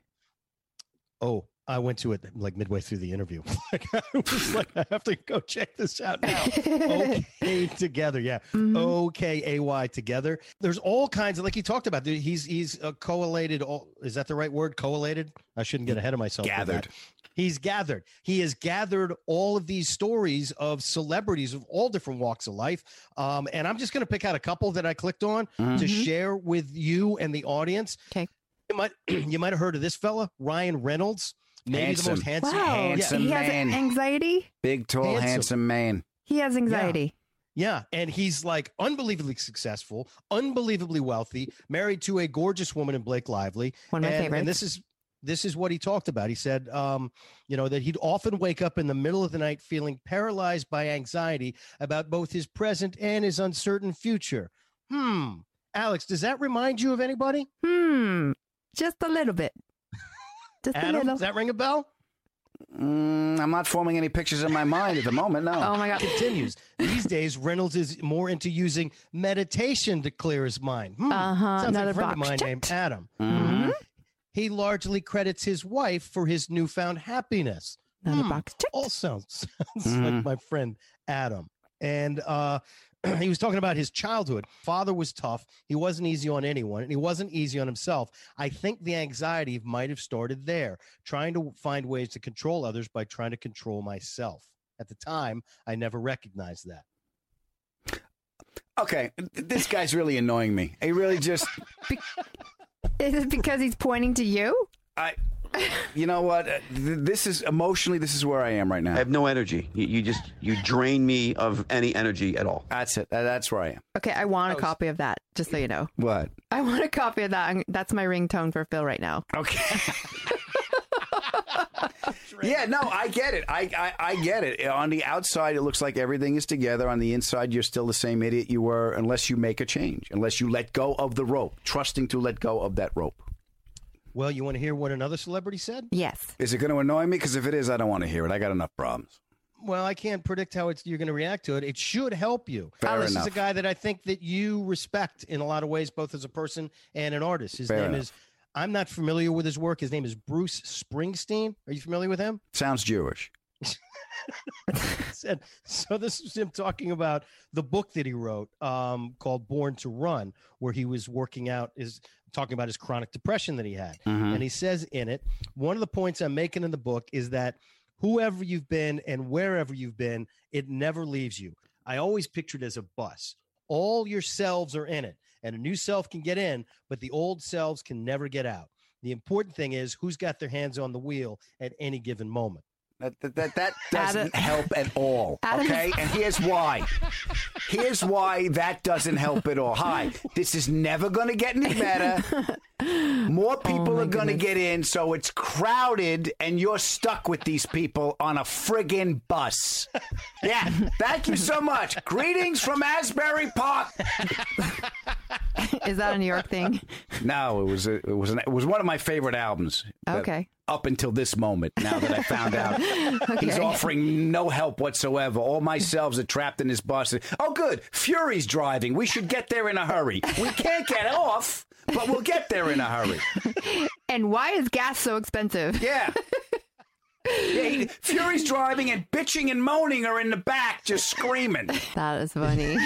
Oh, I went to it like midway through the interview. (laughs) like I was like, I have to go check this out now. (laughs) okay, together, yeah. Okay, ay together. There's all kinds of like you talked about. He's he's uh, collated. All is that the right word? Collated. I shouldn't get ahead of myself. Gathered. He's gathered. He has gathered all of these stories of celebrities of all different walks of life. Um, and I'm just going to pick out a couple that I clicked on to Mhm. share with you and the audience. Okay. You might (clears throat) you might have heard of this fella, Ryan Reynolds. Maybe the most handsome. Wow. handsome he has man. anxiety. Big, tall, Handsome. handsome, man. He has anxiety. Yeah, and he's like unbelievably successful, unbelievably wealthy, married to a gorgeous woman in Blake Lively. One of my and, favorites. And this is this is what he talked about. He said, um, you know, that he'd often wake up in the middle of the night feeling paralyzed by anxiety about both his present and his uncertain future. Hmm. Alex, does that remind you of anybody? Hmm. Just a little bit. Just Adam, does that ring a bell? Mm, I'm not forming any pictures in my mind at the moment. No. (laughs) Oh my god. Continues. These days, Reynolds is more into using meditation to clear his mind. Hmm. Uh-huh, Sounds like another a friend of box mine checked. named Adam. Mhm. He largely credits his wife for his newfound happiness. Another Hmm. box checked. All (laughs) sounds, sounds Mhm. like my friend Adam. And uh, (clears throat) he was talking about his childhood. Father was tough. He wasn't easy on anyone, and he wasn't easy on himself. I think the anxiety might have started there, trying to find ways to control others by trying to control myself. At the time, I never recognized that. Okay, this guy's really annoying me. He really just. (laughs) Is it because he's pointing to you? I. (laughs) You know what? Uh, This is emotionally. This is where I am right now. I have no energy. You, you just you drain me of any energy at all. That's it. That's where I am. Okay, I want a copy of that, just so you know. What? I want a copy of that. That's my ringtone for Phil right now. Okay. (laughs) (laughs) yeah, no, I get it. I, I I get it. On the outside, it looks like everything is together. On the inside, you're still the same idiot you were, unless you make a change, unless you let go of the rope, trusting to let go of that rope. Well, you want to hear what another celebrity said? Yes. Is it going to annoy me? Because if it is, I don't want to hear it. I got enough problems. Well, I can't predict how it's you're going to react to it. It should help you. Fair this is a guy that I think that you respect in a lot of ways, both as a person and an artist. His Fair name enough. is. I'm not familiar with his work. His name is Bruce Springsteen. Are you familiar with him? Sounds Jewish. (laughs) said so this is him talking about the book that he wrote um, called born to run where he was working out is talking about his chronic depression that he had. Mhm. and he says in it one of the points i'm making in the book is that whoever you've been and wherever you've been it never leaves you. I always pictured it as a bus. All your selves are in it and a new self can get in but the old selves can never get out. The important thing is who's got their hands on the wheel at any given moment That that that, that (laughs) doesn't help at all. (laughs) Adam- Okay, and here's why. Here's why that doesn't help at all. Hi, this is never going to get any better. (laughs) More oh people my are going to get in, so it's crowded, and you're stuck with these people on a friggin' bus. Yeah, thank you so much. Greetings from Asbury Park. (laughs) Is that a New York thing? (laughs) No, it was a, it was an, it was one of my favorite albums. Okay. Up until this moment, now that I found out, (laughs) he's offering no help whatsoever. All my selves are trapped in this bus. Oh, good. Fury's driving. We should get there in a hurry. We can't get off, but we'll get there in a hurry. And why is gas so expensive? Yeah. Yeah, Fury's driving and bitching and moaning are in the back, just screaming. That is funny.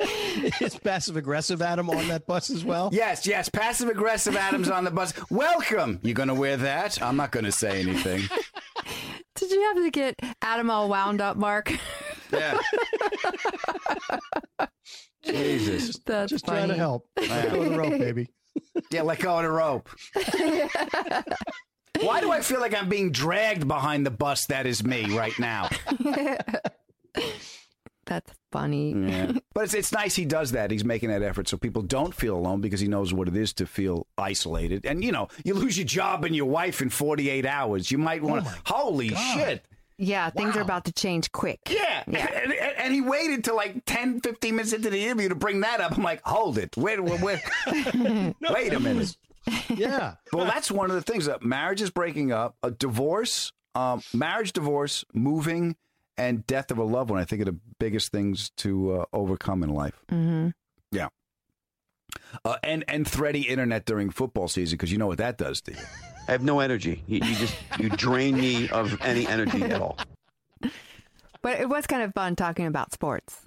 (laughs) is passive aggressive adam on that bus as well Yes, yes. Passive aggressive Adams on the bus. Welcome. You're going to wear that? I'm not going to say anything. Did you have to get Adam all wound up, Marc? Yeah. Jesus. That's just funny. trying to help Let go of the rope baby Yeah, let go of the rope. (laughs) Why do I feel like I'm being dragged behind the bus that is me right now? (laughs) That's funny. Yeah. But it's, it's nice he does that. He's making that effort so people don't feel alone because he knows what it is to feel isolated. And, you know, you lose your job and your wife in 48 hours. You might want to, holy shit. Yeah, things are about to change quick. Yeah. And, and- and he waited till like 10, 15 minutes into the interview to bring that up. I'm like, hold it. Wait, wait, wait. (laughs) wait a minute. (laughs) yeah Well, that's one of the things that marriage is breaking up, a divorce, um, marriage, divorce, moving, and death of a loved one. I think are the biggest things to uh, overcome in life. Mm-hmm. Yeah. Uh, and and thready internet during football season because you know what that does to you. I have no energy. You, you just you drain me of any energy at all. (laughs) But it was kind of fun talking about sports.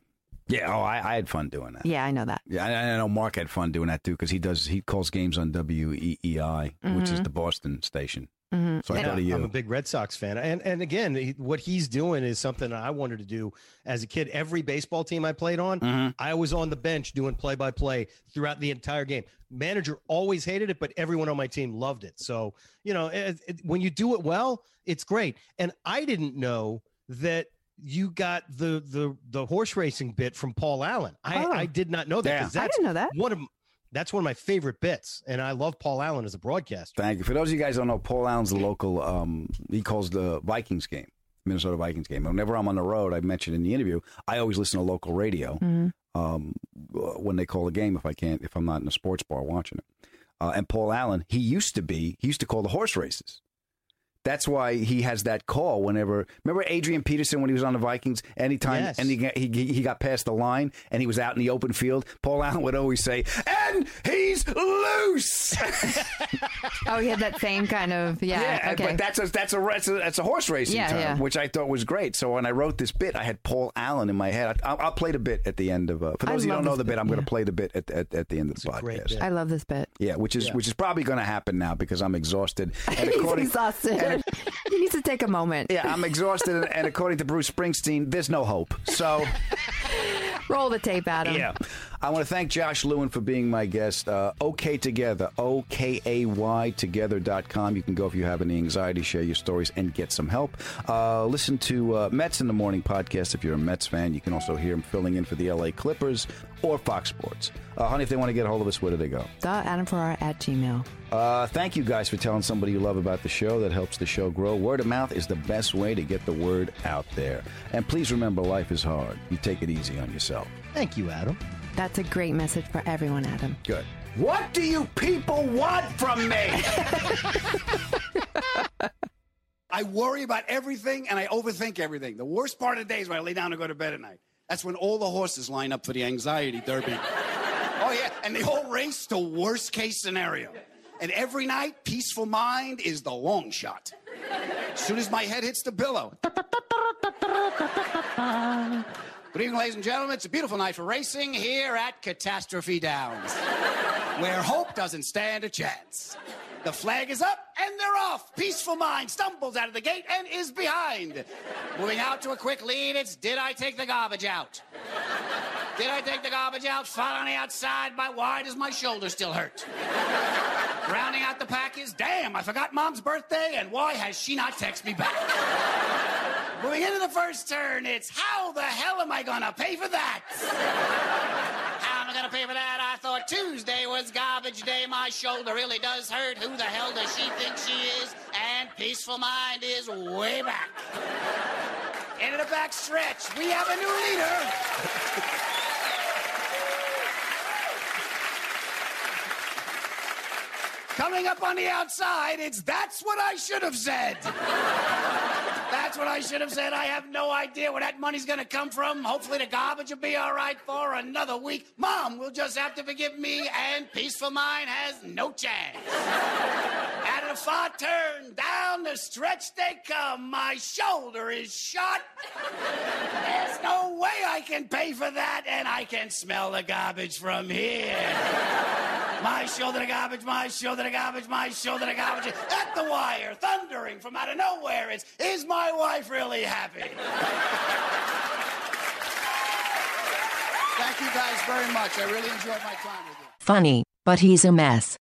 Yeah, oh, I, I had fun doing that. Yeah, I know that. Yeah, I, I know Marc had fun doing that too because he does he calls games on WEEI, which is Mhm. the Boston station. Mhm. So I thought of you. I'm a big Red Sox fan, and and again, he, what he's doing is something I wanted to do as a kid. Every baseball team I played on, Mm-hmm. I was on the bench doing play by play throughout the entire game. Manager always hated it, but everyone on my team loved it. So you know, it, it- when you do it well, it's great. And I didn't know that you got the the the horse racing bit from Paul Allen. I, Oh. I did not know that Yeah. 'cause I that's didn't know that. one of that's one of my favorite bits, and I love Paul Allen as a broadcaster. Thank you. For those of you guys who don't know, Paul Allen's the local. Um, he calls the Vikings game, Minnesota Vikings game. Whenever I'm on the road, I mentioned in the interview, I always listen to local radio um, when they call a game. If I can't, if I'm not in a sports bar watching it. Uh, and Paul Allen, he used to be, he used to call the horse races. That's why he has that call whenever. Remember Adrian Peterson when he was on the Vikings? Anytime, Yes. and he, he he got past the line and he was out in the open field. Paul Allen would always say, "And he's loose." (laughs) Oh, he had that same kind of yeah. okay. but that's a that's a that's a, that's a horse racing Yeah, term, yeah. which I thought was great. So when I wrote this bit, I had Paul Allen in my head. I, I'll, I'll play the bit at the end of. Uh, for I those of you who don't know the bit, bit, I'm going to play the bit at, at, at the end of the great podcast. I love this bit. Yeah, which is Yeah. which is probably going to happen now because I'm exhausted. (laughs) And He's exhausted. and- (laughs) he needs to take a moment. yeah, I'm exhausted, and, and according to Bruce Springsteen, there's no hope. So. Roll the tape, Adam. Yeah. I want to thank Josh Lewin for being my guest. Uh, OK Together, O K A Y Together.com. You can go if you have any anxiety, share your stories, and get some help. Uh, listen to uh, Mets in the Morning podcast if you're a Mets fan. You can also hear him filling in for the LA Clippers or Fox Sports. Uh, honey, if they want to get a hold of us, where do they go? The Adam Ferrara at Gmail. Uh, thank you guys for telling somebody you love about the show. That helps the show grow. Word of mouth is the best way to get the word out there. And please remember, life is hard. You take it easy on yourself. Thank you, Adam. That's a great message for everyone, Adam. Good. What do you people want from me? (laughs) I worry about everything and I overthink everything. The worst part of the day is when I lay down to go to bed at night. That's when all the horses line up for the anxiety derby. (laughs) oh, yeah. And they all race to worst case scenario. And every night, peaceful mind is the long shot. As soon as my head hits the pillow. (laughs) Good evening, ladies and gentlemen. It's a beautiful night for racing here at Catastrophe Downs, where hope doesn't stand a chance. The flag is up and they're off. Peaceful mind stumbles out of the gate and is behind. Moving out to a quick lead, it's Did I Take the Garbage Out? Did I take the garbage out? Flat on the outside. My why does my shoulder still hurt? Rounding out the pack is Damn, I forgot mom's birthday, and why has she not texted me back? (laughs) Moving into the first turn, it's how the hell am I gonna pay for that? How am I gonna pay for that? I thought Tuesday was garbage day. My shoulder really does hurt. Who the hell does she think she is? And Peaceful Mind is way back. Into the back stretch, we have a new leader. Coming up on the outside, it's that's what I should have said. That's what I should have said. I have no idea where that money's gonna come from. Hopefully, the garbage will be all right for another week. Mom will just have to forgive me, and Peaceful Mind has no chance. Of the far turn, down the stretch they come. My shoulder is shot. There's no way I can pay for that, and I can smell the garbage from here. My shoulder to garbage, my shoulder to garbage, my shoulder to garbage. At the wire, thundering from out of nowhere, it's Is my wife really happy? Thank you guys very much. I really enjoyed my time with you. Funny, but he's a mess.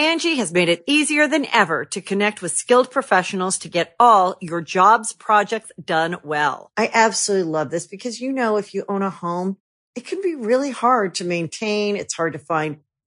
Angi has made it easier than ever to connect with skilled professionals to get all your jobs projects done well. I absolutely love this because, you know, if you own a home, it can be really hard to maintain. It's hard to find